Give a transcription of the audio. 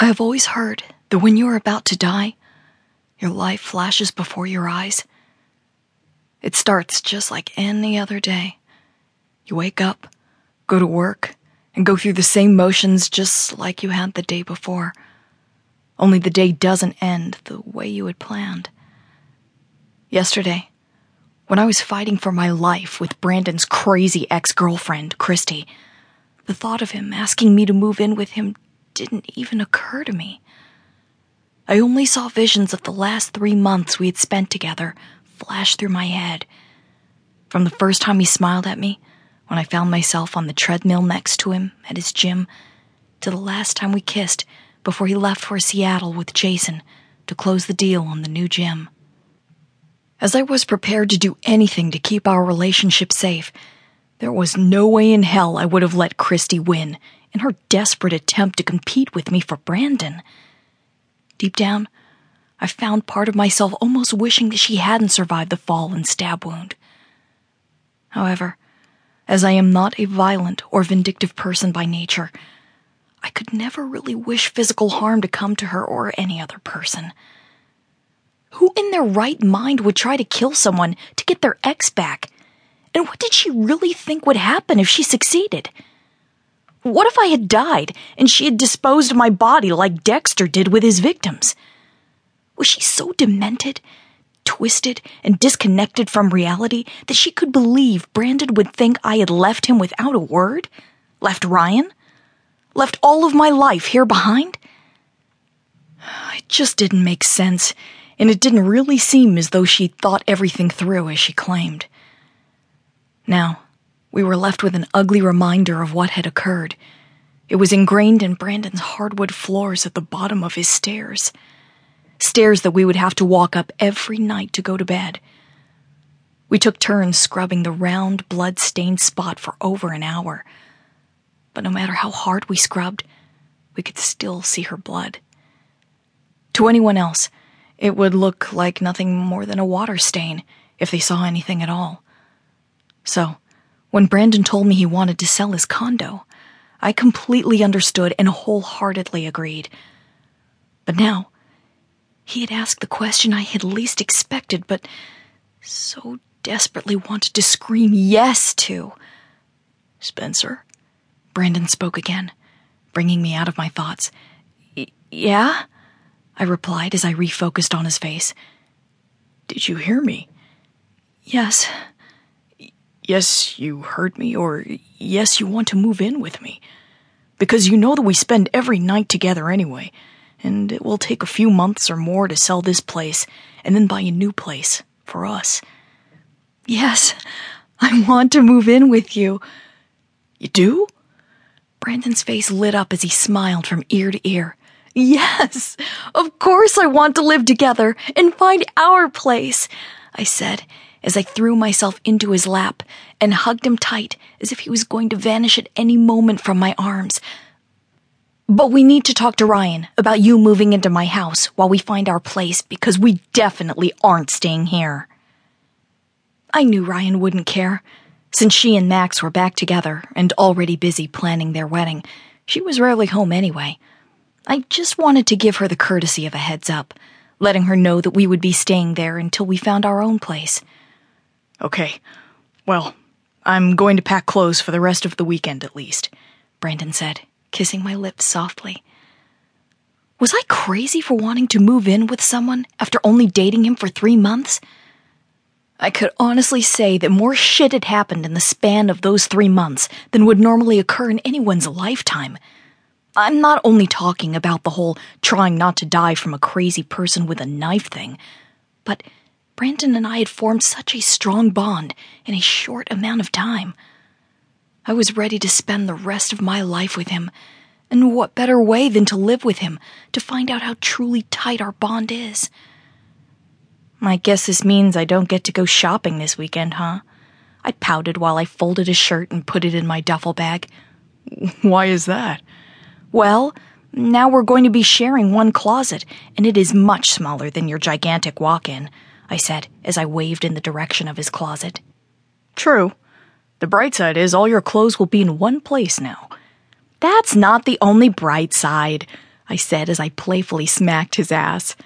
I have always heard that when you are about to die, your life flashes before your eyes. It starts just like any other day. You wake up, go to work, and go through the same motions just like you had the day before. Only the day doesn't end the way you had planned. Yesterday, when I was fighting for my life with Brandon's crazy ex girlfriend, Christy, the thought of him asking me to move in with him didn't even occur to me. I only saw visions of the last three months we had spent together flash through my head. From the first time he smiled at me, when I found myself on the treadmill next to him at his gym, to the last time we kissed before he left for Seattle with Jason to close the deal on the new gym. As I was prepared to do anything to keep our relationship safe, there was no way in hell I would have let Christy win in her desperate attempt to compete with me for Brandon. Deep down, I found part of myself almost wishing that she hadn't survived the fall and stab wound. However, as I am not a violent or vindictive person by nature, I could never really wish physical harm to come to her or any other person. Who in their right mind would try to kill someone to get their ex back? And what did she really think would happen if she succeeded? What if I had died and she had disposed of my body like Dexter did with his victims? Was she so demented, twisted, and disconnected from reality that she could believe Brandon would think I had left him without a word? Left Ryan? Left all of my life here behind? It just didn't make sense, and it didn't really seem as though she'd thought everything through as she claimed. Now, we were left with an ugly reminder of what had occurred. It was ingrained in Brandon's hardwood floors at the bottom of his stairs. Stairs that we would have to walk up every night to go to bed. We took turns scrubbing the round, blood stained spot for over an hour. But no matter how hard we scrubbed, we could still see her blood. To anyone else, it would look like nothing more than a water stain if they saw anything at all. So, when Brandon told me he wanted to sell his condo, I completely understood and wholeheartedly agreed. But now, he had asked the question I had least expected, but so desperately wanted to scream yes to. Spencer? Brandon spoke again, bringing me out of my thoughts. Yeah? I replied as I refocused on his face. Did you hear me? Yes yes, you heard me, or yes, you want to move in with me. Because you know that we spend every night together anyway, and it will take a few months or more to sell this place and then buy a new place for us. Yes, I want to move in with you. You do? Brandon's face lit up as he smiled from ear to ear. Yes, of course I want to live together and find our place, I said as I threw myself into his lap and hugged him tight as if he was going to vanish at any moment from my arms. But we need to talk to Ryan about you moving into my house while we find our place because we definitely aren't staying here. I knew Ryan wouldn't care. Since she and Max were back together and already busy planning their wedding, she was rarely home anyway. I just wanted to give her the courtesy of a heads up, letting her know that we would be staying there until we found our own place. Okay. Well, I'm going to pack clothes for the rest of the weekend at least, Brandon said, kissing my lips softly. Was I crazy for wanting to move in with someone after only dating him for three months? I could honestly say that more shit had happened in the span of those three months than would normally occur in anyone's lifetime. I'm not only talking about the whole trying not to die from a crazy person with a knife thing, but Brandon and I had formed such a strong bond in a short amount of time. I was ready to spend the rest of my life with him, and what better way than to live with him to find out how truly tight our bond is? I guess this means I don't get to go shopping this weekend, huh? I pouted while I folded a shirt and put it in my duffel bag. Why is that? Well, now we're going to be sharing one closet, and it is much smaller than your gigantic walk in. I said as I waved in the direction of his closet. True. The bright side is all your clothes will be in one place now. That's not the only bright side. I said as I playfully smacked his ass.